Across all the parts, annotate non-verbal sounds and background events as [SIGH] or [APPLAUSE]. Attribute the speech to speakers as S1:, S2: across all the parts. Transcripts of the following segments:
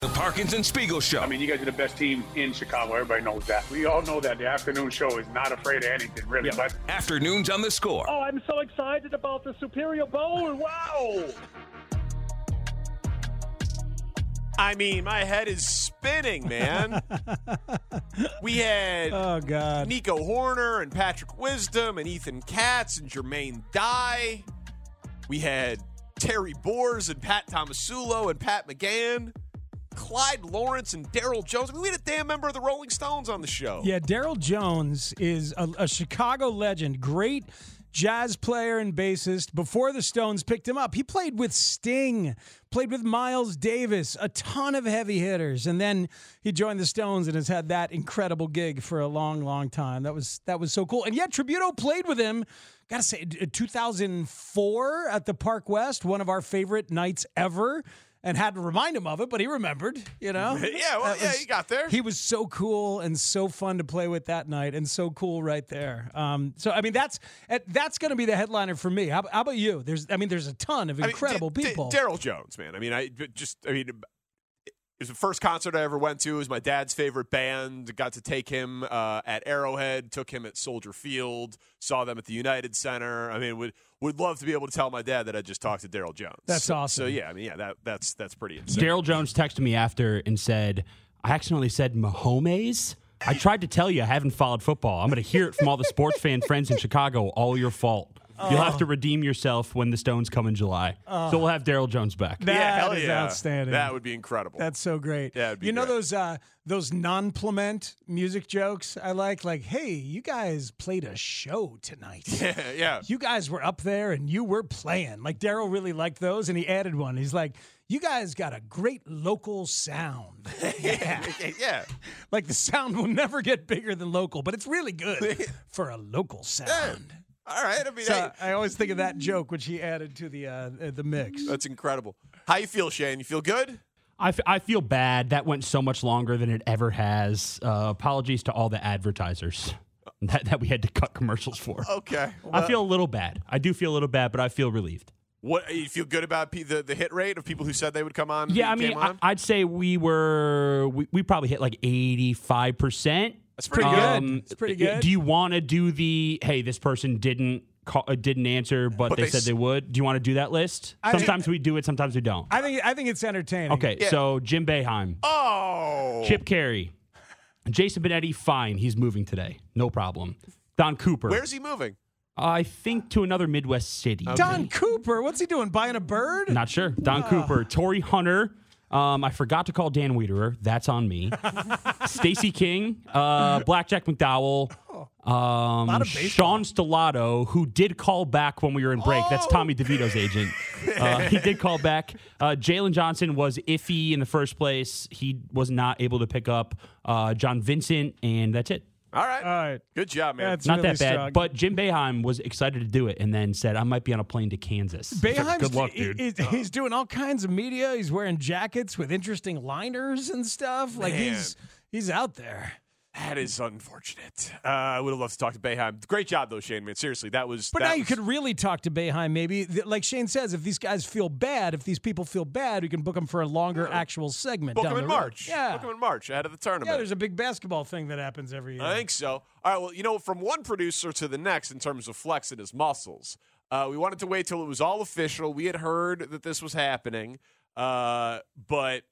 S1: The Parkins and Spiegel Show.
S2: I mean, you guys are the best team in Chicago. Everybody knows that. We all know that the afternoon show is not afraid of anything, really. But
S1: Afternoons on the score.
S3: Oh, I'm so excited about the Superior Bowl. Wow.
S4: I mean, my head is spinning, man. [LAUGHS] we had
S5: Oh God.
S4: Nico Hoerner and Patrick Wisdom and Ethan Katz and Jermaine Dye. We had Terry Boers and Pat Tomasulo and Pat McGann. Clyde Lawrence and Darryl Jones. I mean, we had a damn member of the Rolling Stones on the show.
S5: Yeah, Darryl Jones is a, a Chicago legend. Great jazz player and bassist. Before the Stones picked him up, he played with Sting, played with Miles Davis, a ton of heavy hitters, and then he joined the Stones and has had that incredible gig for a long, long time. That was that was so cool. And yet, Tributo played with him. Gotta say, 2004 at the Park West, one of our favorite nights ever. And had to remind him of it, but he remembered, you know? [LAUGHS]
S4: Yeah, well,
S5: That
S4: yeah, he got there.
S5: he was so cool and so fun to play with that night, and so cool right there. Um, so I mean, that's eh, that's going to be the headliner for me. How, how about you? There's, I mean, there's a ton of
S4: I mean,
S5: incredible
S4: D- D-
S5: people.
S4: Darryl Jones, man. I mean, I just, I mean, it was the first concert I ever went to. It was my dad's favorite band. Got to take him uh, at Arrowhead. Took him at Soldier Field. Saw them at the United Center. I mean, would would love to be able to tell my dad that I just talked to Darryl Jones.
S5: That's
S4: So-
S5: awesome.
S4: So yeah, I mean, yeah, that that's that's pretty insane.
S6: Darryl Jones texted me after and said, I accidentally said Mahomes. I tried to tell you I haven't followed football. I'm going to hear it from all the sports fan friends in Chicago. All your fault. You'll have to redeem yourself when the Stones come in July. so we'll have Darryl Jones back.
S5: That
S4: yeah, hell
S5: is
S4: yeah.
S5: outstanding.
S4: That would be incredible.
S5: That's so great.
S4: Yeah, be
S5: you know
S4: great.
S5: those uh, those non-Clement music jokes I like. Like, hey, you guys played a show tonight. [LAUGHS]
S4: yeah, yeah.
S5: You guys were up there and you were playing. Like Darryl really liked those, and he added one. He's like, "You guys got a great local sound." [LAUGHS] yeah.
S4: yeah.
S5: Like the sound will never get bigger than local, but it's really good [LAUGHS] for a local sound.
S4: All right. I mean,
S5: So
S4: hey,
S5: I always think of that joke, which he added to the uh, the mix.
S4: that's incredible. How you feel, Shane? You feel good?
S6: I, f- I feel bad. That went so much longer than it ever has. Uh, apologies to all the advertisers [LAUGHS] that, that we had to cut commercials for.
S4: Okay.
S6: I feel a little bad. I do feel a little bad, but I feel relieved.
S4: What you feel good about pe- the the hit rate of people who said they would come on?
S6: Yeah, I mean, I, I'd say we were we, we probably hit like eighty five percent.
S4: That's pretty
S5: good. It's pretty good.
S6: Do you want to do the hey, this person didn't call, uh, didn't answer, but,
S4: But
S6: they,
S4: they
S6: said
S4: s-
S6: they would? Do you want to do that list?
S5: I do-
S6: sometimes we do it, sometimes we don't.
S5: I think I think it's entertaining.
S6: Okay,
S4: Yeah.
S6: so Jim Boeheim,
S4: Oh,
S6: Chip Caray, Jason Benetti, fine, he's moving today, no problem. Don Cooper,
S4: Where's he moving?
S6: I think to another Midwest city.
S5: Don Cooper, what's he doing? Buying a bird?
S6: Not sure. Don Cooper, Torii Hunter. Um, I forgot to call Dan Wiederer. That's on me. [LAUGHS] Stacy King, uh, Blackjack McDowell, um. Sean Stellato, who did call back when we were in break. That's Tommy DeVito's agent. [LAUGHS] Uh, he did call back. Uh, Jalen Johnson was iffy in the first place. He was not able to pick up uh, John Vincent, and that's it.
S4: All right.
S5: All right.
S4: Good job, man.
S5: That's
S6: Not
S5: really
S6: that bad.
S5: strong.
S6: But Jim Boeheim was excited to do it and then said, I might be on a plane to Kansas.
S5: Boeheim's,
S6: Good luck,
S5: he-
S6: dude.
S5: he- he's doing all kinds of media. He's wearing jackets with interesting liners and stuff. Like
S4: Man.
S5: he's he's out there.
S4: That is unfortunate. Uh, I would have loved to talk to Boeheim. Great job, though, Shane. Man, seriously, that was.
S5: But
S4: that
S5: now you could really talk to Boeheim. Maybe, like Shane says, if these guys feel bad, if these people feel bad, we can book them for a longer actual segment.
S4: book
S5: down
S4: him in
S5: the road.
S4: March.
S5: Yeah,
S4: book him in March ahead of the tournament.
S5: yeah. There's a big basketball thing that happens every year.
S4: I think so. All right. Well, you know, from one producer to the next in terms of flexing his muscles, uh, we wanted to wait till it was all official. We had heard that this was happening, uh, but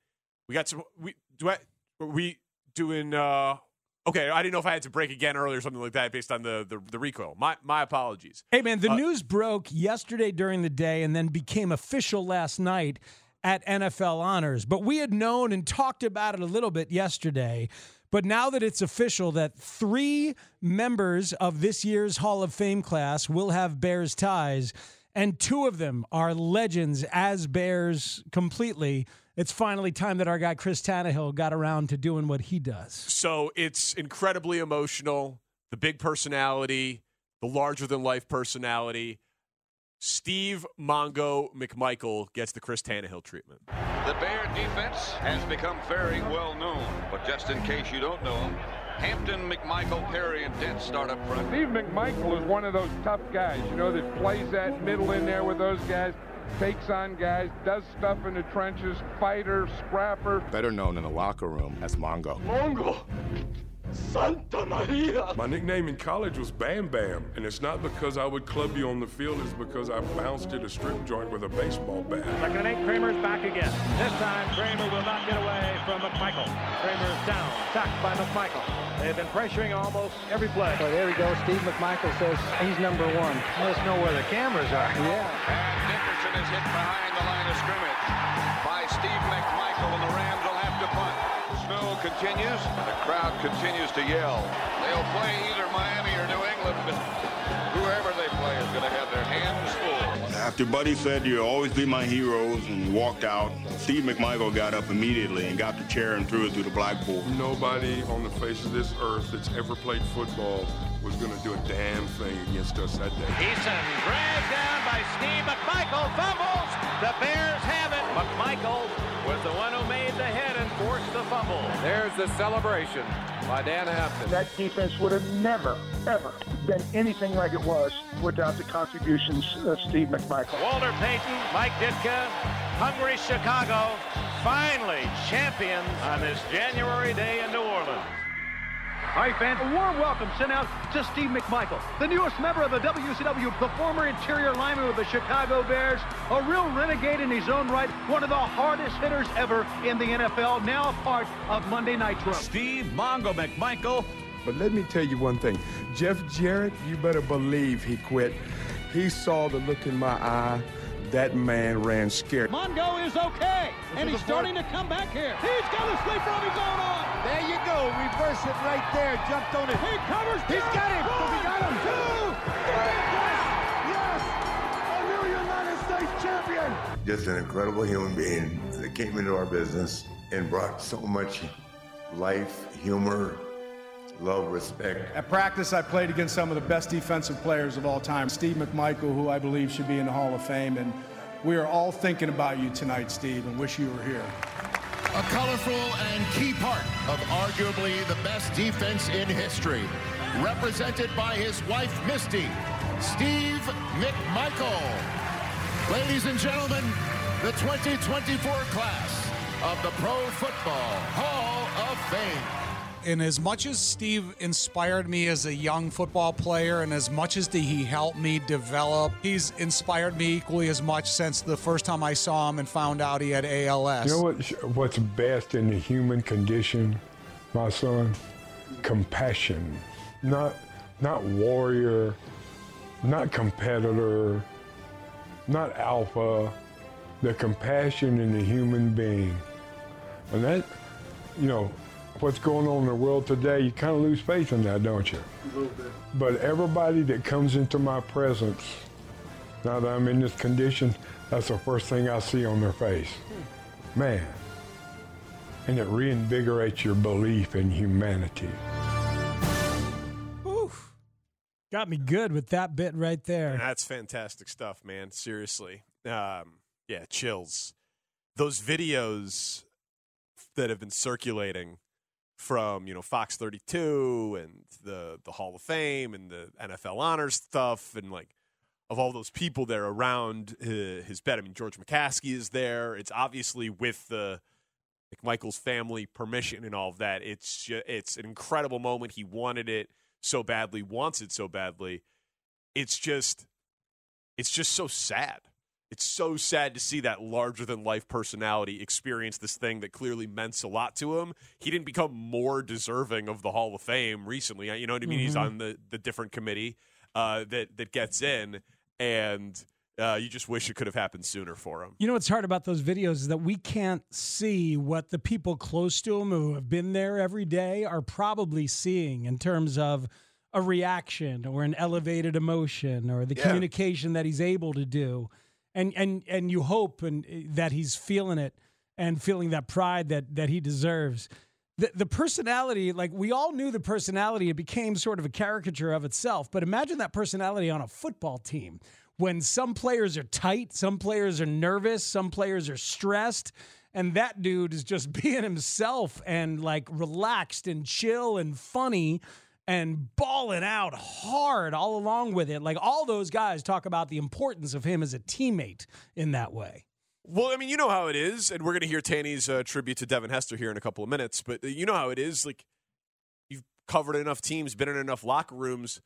S4: we got some. We, do I? We doing? uh Okay, I didn't know if I had to break again earlier or something like that based on the the, the recoil. My my apologies.
S5: Hey, man, the
S4: Uh,
S5: news broke yesterday during the day and then became official last night at NFL Honors. But we had known and talked about it a little bit yesterday. But now that it's official that three members of this year's Hall of Fame class will have Bears ties, and two of them are legends as Bears completely, it's finally time that our guy Chris Tannehill got around to doing what he does.
S4: So it's incredibly emotional. The big personality, the larger than life personality. Steve Mongo McMichael gets the Chris Tannehill treatment.
S7: The Bear defense has become very well known, but just in case you don't know him, Hampton, McMichael, Perry, and Dent start up front.
S8: Steve McMichael is one of those tough guys, you know, that plays that middle in there with those guys, takes on guys, does stuff in the trenches, fighter, scrapper.
S9: Better known in the locker room as Mongo.
S8: Mongo! Santa Maria!
S10: My nickname in college was Bam Bam, and it's not because I would club you on the field, it's because I bounced at a strip joint with a baseball bat.
S3: Second and eight, Kramer's back again. This time, Kramer will not get away from McMichael. Kramer's down, sacked by McMichael. They've been pressuring almost every play.
S11: Oh, there we go. Steve McMichael says he's number one.
S3: Must know where the cameras are.
S11: Yeah.
S7: Is hit behind the line of scrimmage by Steve McMichael, and the Rams will have to punt. Snow continues. and The crowd continues to yell. They'll play either Miami or New England,
S12: After Buddy said, You'll always be my heroes, and walked out, Steve McMichael got up immediately and got the chair and threw it through the blackboard.
S10: Nobody on the face of this earth that's ever played football was going to do a damn thing against us that day.
S3: Eason dragged down by Steve McMichael, fumbles. The Bears have it. McMichael was the one who made the head and forced the fumble.
S8: There's the celebration by Dan Hampton.
S13: That defense would have never, ever been anything like it was without the contributions of Steve McMichael.
S3: Walter Payton, Mike Ditka, Hungry Chicago, finally champions on this January day in New Orleans.
S14: All right, fans, a warm welcome sent out to Steve McMichael, the newest member of the WCW, the former interior lineman with the Chicago Bears, a real renegade in his own right, one of the hardest hitters ever in the NFL, now a part of Monday Night Nitro.
S15: Steve Mongo McMichael.
S10: But let me tell you one thing Jeff Jarrett, you better believe he quit. He saw the look in my eye. That man ran scared.
S14: Mongo is okay, and he's starting to come back here. He's got a sleeper of his own on.
S11: There you go. Reverse it right there. Jumped on it.
S14: He covers.
S11: He's got him.
S14: One,
S11: He got him.
S14: Two,
S13: Yes! A new United States champion!
S16: Just an incredible human being that came into our business and brought so much life, humor, love, respect.
S17: At practice, I played against some of the best defensive players of all time. Steve McMichael, who I believe should be in the Hall of Fame. And we are all thinking about you tonight, Steve, and wish you were here.
S18: A colorful and key part of arguably the best defense in history. Represented by his wife, Misty, Steve McMichael. Ladies and gentlemen, the 2024 class of the Pro Football Hall of Fame.
S19: And as much as Steve inspired me as a young football player, and as much as he helped me develop, he's inspired me equally as much since the first time I saw him and found out he had ALS.
S10: You know what? What's best in the human condition, my son? Compassion. Not, not warrior, not competitor, not alpha. The compassion in the human being, and that, you know, what's going on in the world today, you kind of lose faith in that, don't you?
S13: A little bit.
S10: But everybody that comes into my presence, now that I'm in this condition, that's the first thing I see on their face. Man. And it reinvigorates your belief in humanity.
S5: Oof. Got me good with that bit right there.
S4: That's fantastic stuff, man. Seriously. Um, yeah, chills. Those videos that have been circulating from, you know, Fox 32 and the the Hall of Fame and the NFL honors stuff and like of all those people there around uh, his bed. I mean, George McCaskey is there. It's obviously with the McMichael's family permission and all of that. It's ju- it's an incredible moment. He wanted it so badly, wants it so badly. It's just it's just so sad. It's so sad to see that larger than life personality experience this thing that clearly meant a lot to him. He didn't become more deserving of the Hall of Fame recently. You know what I mean? He's
S5: Mhm.
S4: on the, the different committee uh, that that gets in, and uh, you just wish it could have happened sooner for him.
S5: You know what's hard about those videos is that we can't see what the people close to him who have been there every day are probably seeing in terms of a reaction or an elevated emotion or the
S20: Yeah.
S5: communication that he's able to do. And and and you hope and eh, that he's feeling it and feeling that pride that that he deserves. The, the personality, like we all knew the personality, it became sort of a caricature of itself. But imagine that personality on a football team when some players are tight, some players are nervous, some players are stressed, and that dude is just [LAUGHS] being himself and like relaxed and chill and funny and balling out hard all along with it. Like all those guys talk about the importance of him as a teammate in that way.
S4: Well, I mean, you know how it is, and we're going to hear Tanny's uh, tribute to Devin Hester here in a couple of minutes. But uh, you know how it is. Like you've covered enough teams, been in enough locker rooms.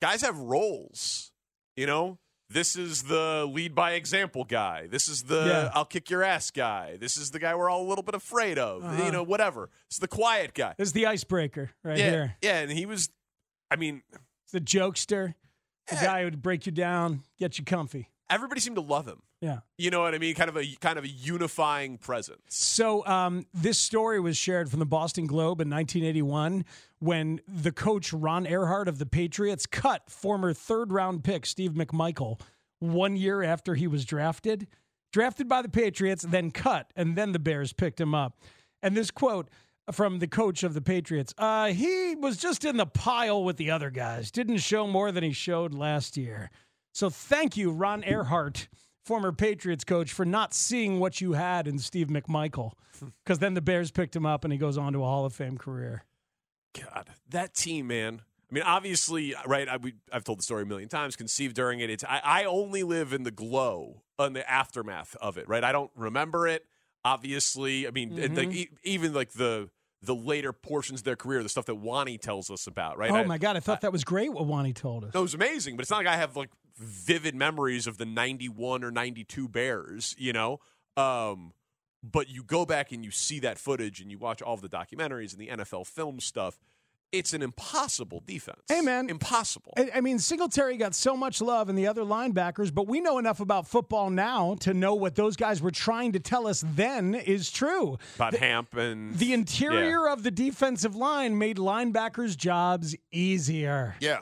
S4: Guys have roles. You know, this is the lead by example guy. This is the
S5: Yeah.
S4: I'll kick your ass guy. This is the guy we're all a little bit afraid of.
S5: Uh-huh.
S4: You know, whatever. It's the quiet guy.
S5: This is the icebreaker right
S4: yeah,
S5: here.
S4: yeah, and he was. I mean,
S5: the jokester, the guy who would break you down, get you comfy.
S4: Everybody seemed to love him.
S5: Yeah.
S4: You know what I mean? Kind of a kind of a unifying presence.
S5: So um, this story was shared from the Boston Globe in 1981 when the coach Ron Erhardt of the Patriots cut former third round pick Steve McMichael one year after he was drafted, drafted by the Patriots, then cut, and then the Bears picked him up. And this quote from the coach of the Patriots: uh, "He was just in the pile with the other guys. Didn't show more than he showed last year." So thank you, Ron Erhardt, former Patriots coach, for not seeing what you had in Steve McMichael. [LAUGHS] Because then the Bears picked him up and he goes on to a Hall of Fame career.
S4: God, that team, man. I mean, obviously, right? I, we, I've told the story a million times. Conceived during it. It's I, I only live in the glow, on the aftermath of it. Right? I don't remember it. Obviously, I mean, and like,
S5: Mhm.
S4: e- even like the the later portions of their career, the stuff that Wani tells us about. Right?
S5: oh
S4: I-
S5: my God, I thought that was great what Wani told us.
S4: It was amazing, but it's not like I have like vivid memories of the 91 or 92 Bears, you know? Um, but you go back and you see that footage and you watch all of the documentaries and the NFL film stuff. It's an impossible defense.
S5: Hey, man.
S4: Impossible.
S5: I, I mean, Singletary got so much love and the other linebackers, but we know enough about football now to know what those guys were trying to tell us then is true.
S4: About Hamp and
S5: The interior of the defensive line made linebackers' jobs easier.
S4: Yeah.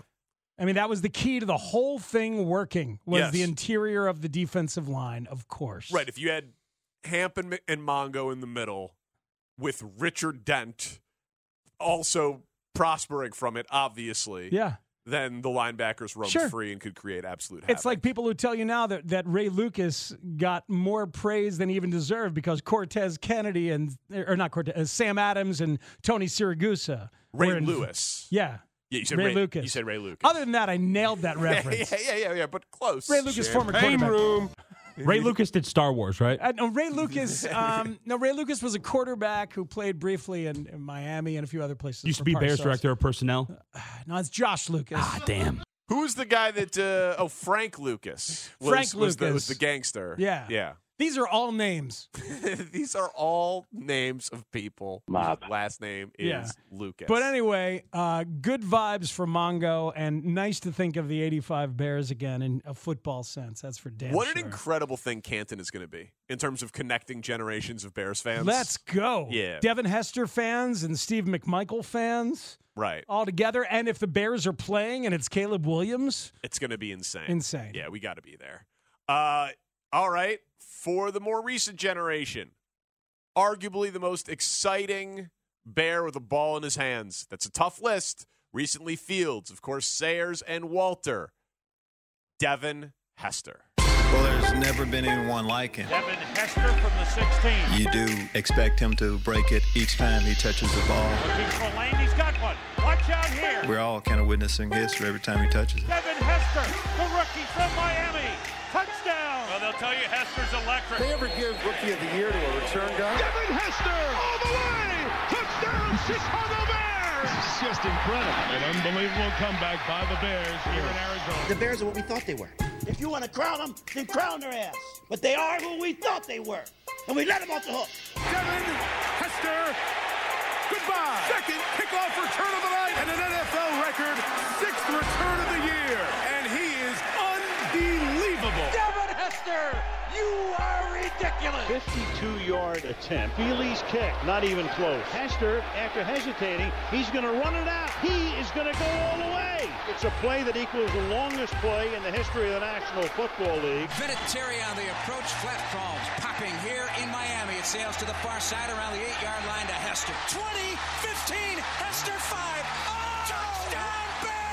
S5: I mean, that was the key to the whole thing working was
S4: Yes.
S5: the interior of the defensive line, of course.
S4: Right. If you had Hamp and, and Mongo in the middle with Richard Dent also prospering from it, obviously.
S5: Yeah.
S4: Then the linebackers roamed
S5: Sure.
S4: free and could create absolute havoc.
S5: It's like people who tell you now that, that Ray Lucas got more praise than he even deserved because Cortez Kennedy and or not Cortez, uh, Sam Adams and Tony Siragusa.
S4: Ray
S5: in-
S4: Lewis.
S5: Yeah.
S4: Yeah, you said
S5: Ray,
S4: Ray-
S5: Lucas.
S4: you said Ray Lucas.
S5: Other than that, I nailed that [LAUGHS] reference.
S4: Yeah, yeah, yeah, yeah, but close.
S5: Ray Lucas, former
S4: Champagne
S5: quarterback.
S4: room.
S6: Ray Lucas did Star Wars, right?
S5: Uh, no, Ray Lucas. Um, [LAUGHS] no, Ray Lucas was a quarterback who played briefly in, in Miami and a few other places.
S6: Used to
S5: for
S6: be Bears
S5: Parcells.
S6: director of personnel.
S5: No, it's Josh Lucas.
S6: Ah, damn.
S4: Who was the guy that? Uh, oh, Frank Lucas. Was,
S5: Frank
S4: was the, was the gangster.
S5: Yeah.
S4: yeah.
S5: These are all names. [LAUGHS]
S4: These are all names of people.
S5: Mob.
S4: Last name is
S5: Yeah.
S4: Lucas.
S5: But anyway, uh, good vibes for Mongo, and nice to think of the '85 Bears again in a football sense. That's for damn
S4: what
S5: sure.
S4: an incredible thing Canton is going to be in terms of connecting generations of Bears fans.
S5: Let's go.
S4: Yeah.
S5: Devin Hester fans and Steve McMichael fans
S4: right.
S5: all together. And if the Bears are playing and it's Caleb Williams,
S4: It's going to be insane.
S5: Insane.
S4: Yeah, we got to be there. Uh, all right. For the more recent generation, arguably the most exciting bear with a ball in his hands. That's a tough list. Recently, Fields, of course, Sayers and Walter. Devin Hester.
S20: Well, there's never been anyone like him.
S3: Devin Hester from the 16.
S20: You do expect him to break it each time he touches the ball.
S3: Looking for Lane. He's got one. Watch out here.
S20: We're all kind of witnessing history every time he touches it.
S3: Devin Hester, the rookie from Miami. Touchdown. Well, they'll tell you Hester's electric.
S21: They ever give Rookie of the Year to a return guy?
S3: Devin Hester all the way. Touchdown, Chicago Bears.
S21: It's just incredible.
S3: An unbelievable comeback by the Bears here in Arizona.
S22: The Bears are what we thought they were.
S23: If you want to crown them, then crown their ass. But they are who we thought they were. And we let them off the hook.
S24: Devin Hester, goodbye. Second kickoff return of the night and an NFL record sixth return
S14: Devin Hester, you are ridiculous.
S3: 52-yard attempt. Feely's kick, not even close. Hester, after hesitating, he's going to run it out. He is going to go all the way. It's a play that equals the longest play in the history of the National Football League.
S22: Vinatieri on the approach, flat crawls, popping here in Miami. It sails to the far side around the eight-yard line to Hester. 20, 15, Hester 5. touchdown Bears!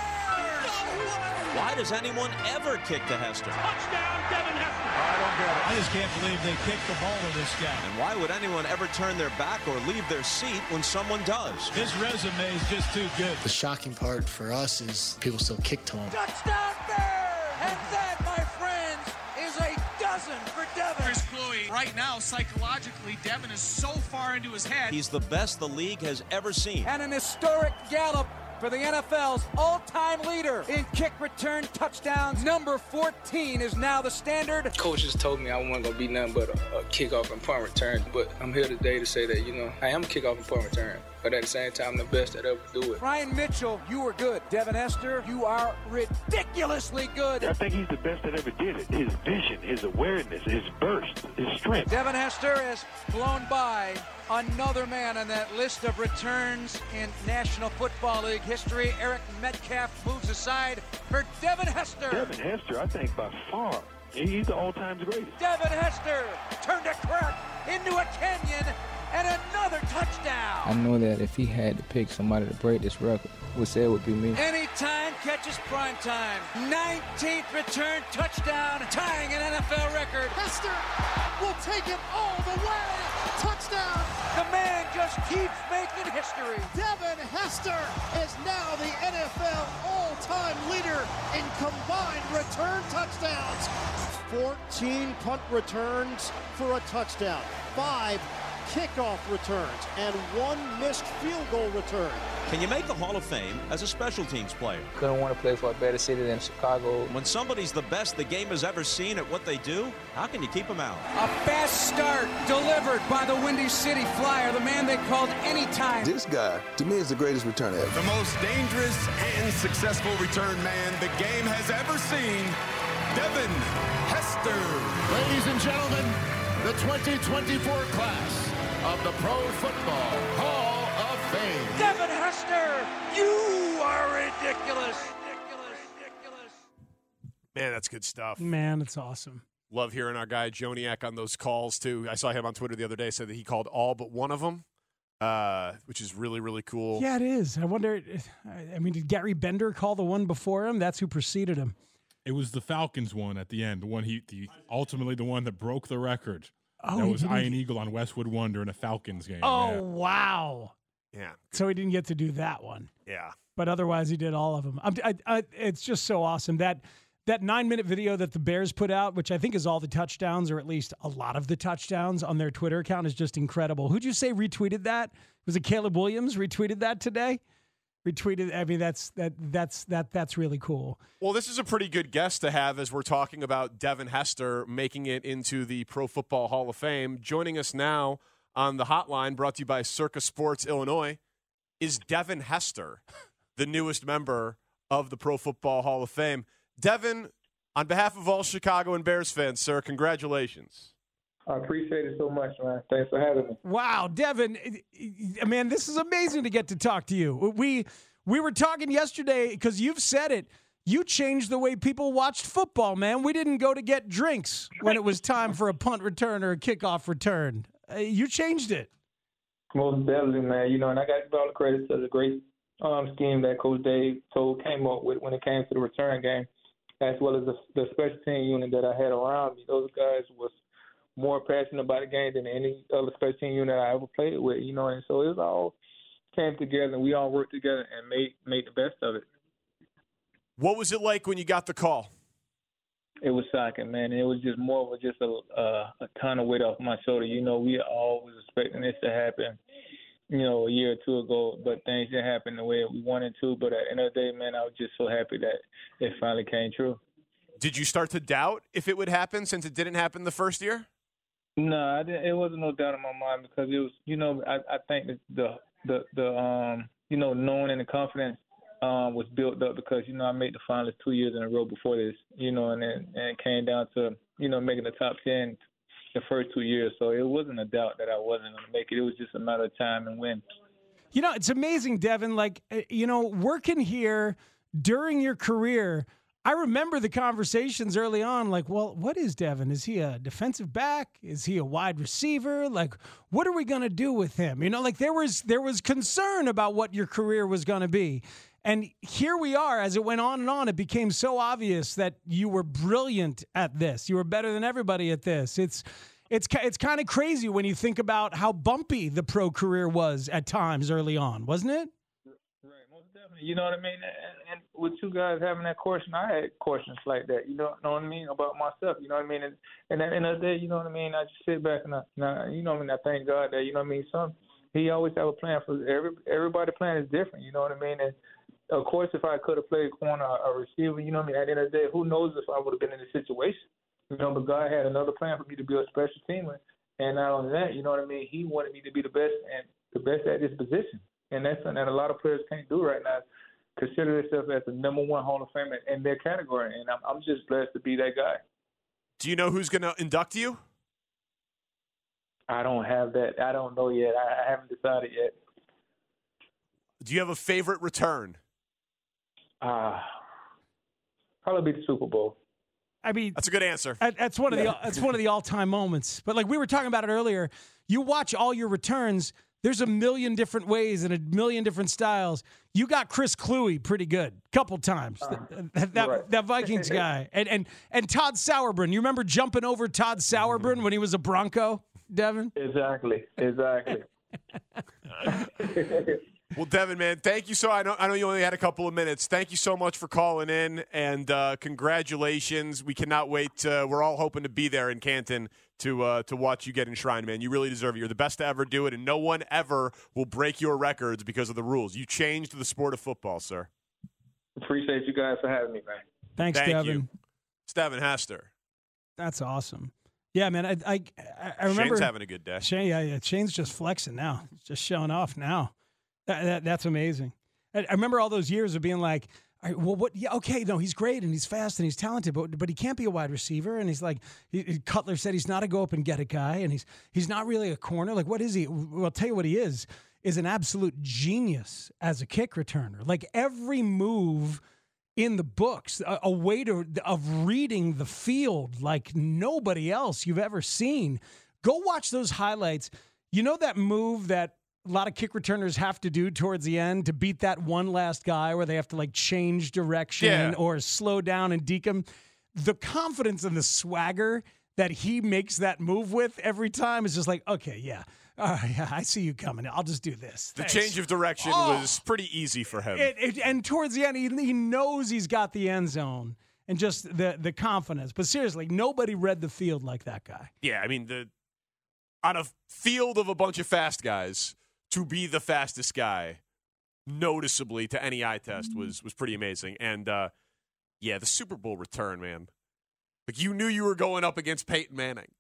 S25: Why does anyone ever kick to Hester?
S14: Touchdown, Devin Hester.
S25: Oh, I don't get it.
S26: I just can't believe they kicked the ball to this guy.
S25: And why would anyone ever turn their back or leave their seat when someone does?
S26: His resume is just too good.
S27: The shocking part for us is people still kick to him.
S22: Touchdown Bears! And that, my friends, is a dozen for Devin.
S28: Chris Kluwe, right now, psychologically, Devin is so far into his head.
S25: He's the best the league has ever seen.
S22: And an historic gallop for the NFL's all-time leader in kick return touchdowns. Number 14 is now the standard.
S29: Coaches told me I wasn't going to be nothing but a, a kickoff and punt return, but I'm here today to say that, you know, I am kickoff and punt return. But at the same time, the best that ever do it.
S22: Brian Mitchell, you were good. Devin Hester, you are ridiculously good.
S30: I think he's the best that ever did it. His vision, his awareness, his burst, his strength.
S22: Devin Hester has blown by another man on that list of returns in National Football League history. Eric Metcalf moves aside for Devin Hester.
S30: Devin Hester, I think by far, he's the all-time greatest.
S22: Devin Hester turned a crack into a canyon and another touchdown.
S31: I know that if he had to pick somebody to break this record, would say it would be me.
S22: Anytime catches prime time. 19th return touchdown, tying an NFL record.
S14: Hester will take it all the way. Touchdown.
S22: The man just keeps making history.
S14: Devin Hester is now the NFL all-time leader in combined return touchdowns. 14 punt returns for a touchdown. Five kickoff returns and one missed field goal return.
S25: Can you make the Hall of Fame as a special teams player?
S31: Couldn't want to play for a better city than Chicago.
S25: When somebody's the best the game has ever seen at what they do, how can you keep them out?
S22: A fast start delivered by the Windy City Flyer, the man they called anytime.
S32: This guy, to me, is the greatest return ever.
S24: The most dangerous and successful return man the game has ever seen, Devin Hester.
S18: Ladies and gentlemen, the 2024 class of the Pro Football Hall of Fame.
S22: Devin Hester, you are ridiculous. Ridiculous, ridiculous.
S4: Man, that's good stuff.
S5: Man, it's awesome.
S4: Love hearing our guy Joniak on those calls too. I saw him on Twitter the other day. Said that he called all but one of them, uh, which is really really cool.
S5: Yeah, it is. I wonder. I mean, did Gary Bender call the one before him? That's who preceded him.
S33: It was the Falcons one at the end, the one he, the, ultimately the one that broke the record.
S5: Oh,
S33: that was
S5: didn't-
S33: Ian Eagle on Westwood Wonder in a Falcons game.
S5: Oh
S33: yeah.
S5: wow!
S4: Yeah.
S5: So he didn't get to do that one.
S4: Yeah.
S5: But otherwise, he did all of them. I'm, I, I, it's just so awesome that that nine minute video that the Bears put out, which I think is all the touchdowns, or at least a lot of the touchdowns on their Twitter account, is just incredible. Who'd you say retweeted that? Was it Caleb Williams retweeted that today? Retweeted. I mean, that's that that's that that's really cool.
S4: Well, this is a pretty good guest to have as we're talking about Devin Hester making it into the Pro Football Hall of Fame. Joining us now on the hotline, brought to you by Circa Sports Illinois, is Devin Hester, the newest member of the Pro Football Hall of Fame. Devin, on behalf of all Chicago and Bears fans, sir, congratulations.
S34: I appreciate it so much, man. Thanks for having me.
S5: Wow, Devin, eh, man, this is amazing to get to talk to you. We we were talking yesterday because you've said it. You changed the way people watched football, man. We didn't go to get drinks when it was time for a punt return or a kickoff return. Uh, You changed it.
S34: Most definitely, man. You know, and I got all the credit to the great um, scheme that Coach Dave Toub came up with when it came to the return game, as well as the, the special team unit that I had around me. Those guys was more passionate about the game than any other special team unit I ever played with. You know, and so it was all came together, and we all worked together and made made the best of it.
S4: What was it like when you got the call?
S34: It was shocking, man. It was just more of a, just a, uh, a ton of weight off my shoulder. You know, we all was expecting this to happen, you know, a year or two ago, but things didn't happen the way we wanted to. But at the end of the day, man, I was just so happy that it finally came true.
S4: Did you start to doubt if it would happen since it didn't happen the first year?
S34: No, I didn't, it wasn't no doubt in my mind because it was, you know, I, I think the the the um you know knowing and the confidence um was built up because you know I made the finals two years in a row before this, you know, and then and it came down to you know making the top ten the first two years, so it wasn't a doubt that I wasn't going to make it. It was just a matter of time and when.
S5: You know, it's amazing, Devin. Like, uh, you know, working here during your career, I remember the conversations early on. Like, well, what is Devin? Is he a defensive back? Is he a wide receiver? Like, what are we going to do with him? You know, like there was there was concern about what your career was going to be. And here we are, as it went on and on, it became so obvious that you were brilliant at this. You were better than everybody at this. It's it's it's kind of crazy when you think about how bumpy the pro career was at times early on, wasn't it?
S34: Definitely. You know what I mean? And, and with you guys having that question, I had questions like that. You know, know what I mean about myself. You know what I mean? And, and at the end of the day, you know what I mean. I just sit back and I, and I you know what I mean. I thank God that you know what I mean. Some he always have a plan for every everybody. Plan is different. You know what I mean? And of course, if I could have played corner or receiver, you know what I mean. At the end of the day, who knows if I would have been in this situation? You know, but God had another plan for me to be a special teamer, and not only that, you know what I mean. He wanted me to be the best and the best at this position, and that's something that a lot of players can't do right now. Consider themselves as the number one Hall of Famer in their category, and I'm, I'm just blessed to be that guy.
S4: Do you know who's going to induct you?
S34: I don't have that. I don't know yet. I, I haven't decided yet.
S4: Do you have a favorite return?
S34: Uh, probably be the Super Bowl.
S5: I mean,
S4: that's a good answer.
S5: That's one of the that's one of the all time moments. But like we were talking about it earlier, you watch all your returns. There's a million different ways and a million different styles. You got Chris Kluwe pretty good, couple times. Uh, that that, right. that, Vikings [LAUGHS] guy, and and and Todd Sauerbrunn. You remember jumping over Todd Sauerbrunn when he was a Bronco, Devin?
S34: Exactly, exactly. [LAUGHS]
S4: Well, Devin, man, thank you so. I know I know you only had a couple of minutes. Thank you so much for calling in, and uh, congratulations. We cannot wait. Uh, we're all hoping to be there in Canton to uh, to watch you get enshrined, man. You really deserve it. You're the best to ever do it, and no one ever will break your records because of the rules. You changed the sport of football, sir.
S34: Appreciate you guys for having me, man.
S5: Thanks,
S4: Thank
S5: Devin.
S4: You. It's Devin Hester.
S5: That's awesome. Yeah, man. I I, I remember
S4: Shane's having a good day.
S5: Shane, yeah, yeah. Shane's just flexing now. Just showing off now. That, that, that's amazing. I, I remember all those years of being like, well, what? Yeah, okay, no, he's great and he's fast and he's talented, but but he can't be a wide receiver. And he's like, he, Cutler said he's not a go up and get a guy, and he's he's not really a corner. Like, what is he? Well, I'll tell you what he is is an absolute genius as a kick returner. Like every move in the books, a, a way to of reading the field like nobody else you've ever seen. Go watch those highlights. You know that move that a lot of kick returners have to do towards the end to beat that one last guy where they have to like change direction
S4: Yeah.
S5: or slow down and deke him. The confidence and the swagger that he makes that move with every time is just like, okay, yeah. Right, yeah, I see you coming. I'll just do this.
S4: The
S5: Thanks.
S4: change of direction
S5: Oh.
S4: was pretty easy for him.
S5: It, it, and towards the end, he, he knows he's got the end zone and just the the confidence. But seriously, nobody read the field like that guy.
S4: yeah, I mean the on a field of a bunch of fast guys to be the fastest guy noticeably to any eye test was was pretty amazing. And uh, yeah, the Super Bowl return, man. Like you knew you were going up against Peyton Manning,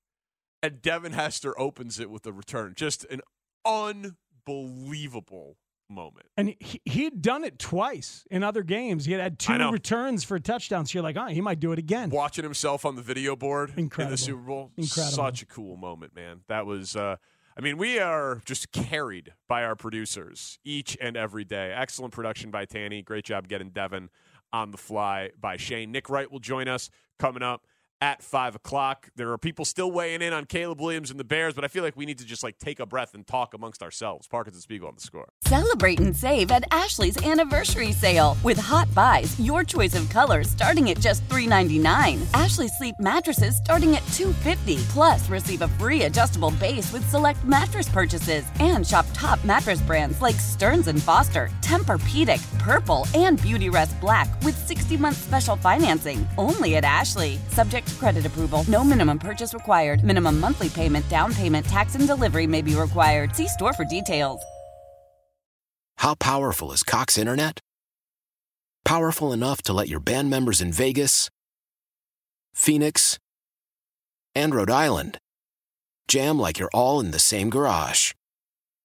S4: and Devin Hester opens it with a return. Just an unbelievable moment.
S5: And he, he had done it twice in other games. He had had two returns for touchdowns. You're like, oh, he might do it again.
S4: Watching himself on the video board in the Super Bowl,
S5: Incredible.
S4: such a cool moment, man. That was. Uh, I mean, we are just carried by our producers each and every day. Excellent production by Tanny. Great job getting Devin on the fly by Shane. Nick Wright will join us coming up at five o'clock. There are people still weighing in on Caleb Williams and the Bears, but I feel like we need to just like take a breath and talk amongst ourselves. Parkins and Spiegel on the score.
S35: Celebrate and save at Ashley's anniversary sale. With Hot Buys, your choice of colors starting at just $3.99. Ashley Sleep mattresses starting at $2.50. Plus, receive a free adjustable base with select mattress purchases. And shop top mattress brands like Stearns and Foster, Tempur-Pedic, Purple, and Beautyrest Black with 60-month special financing. Only at Ashley. Credit approval. No minimum purchase required. Minimum monthly payment, down payment, tax, and delivery may be required. See store for details.
S36: How powerful is Cox Internet? Powerful enough to let your band members in Vegas, Phoenix, and Rhode Island. Jam like you're all in the same garage.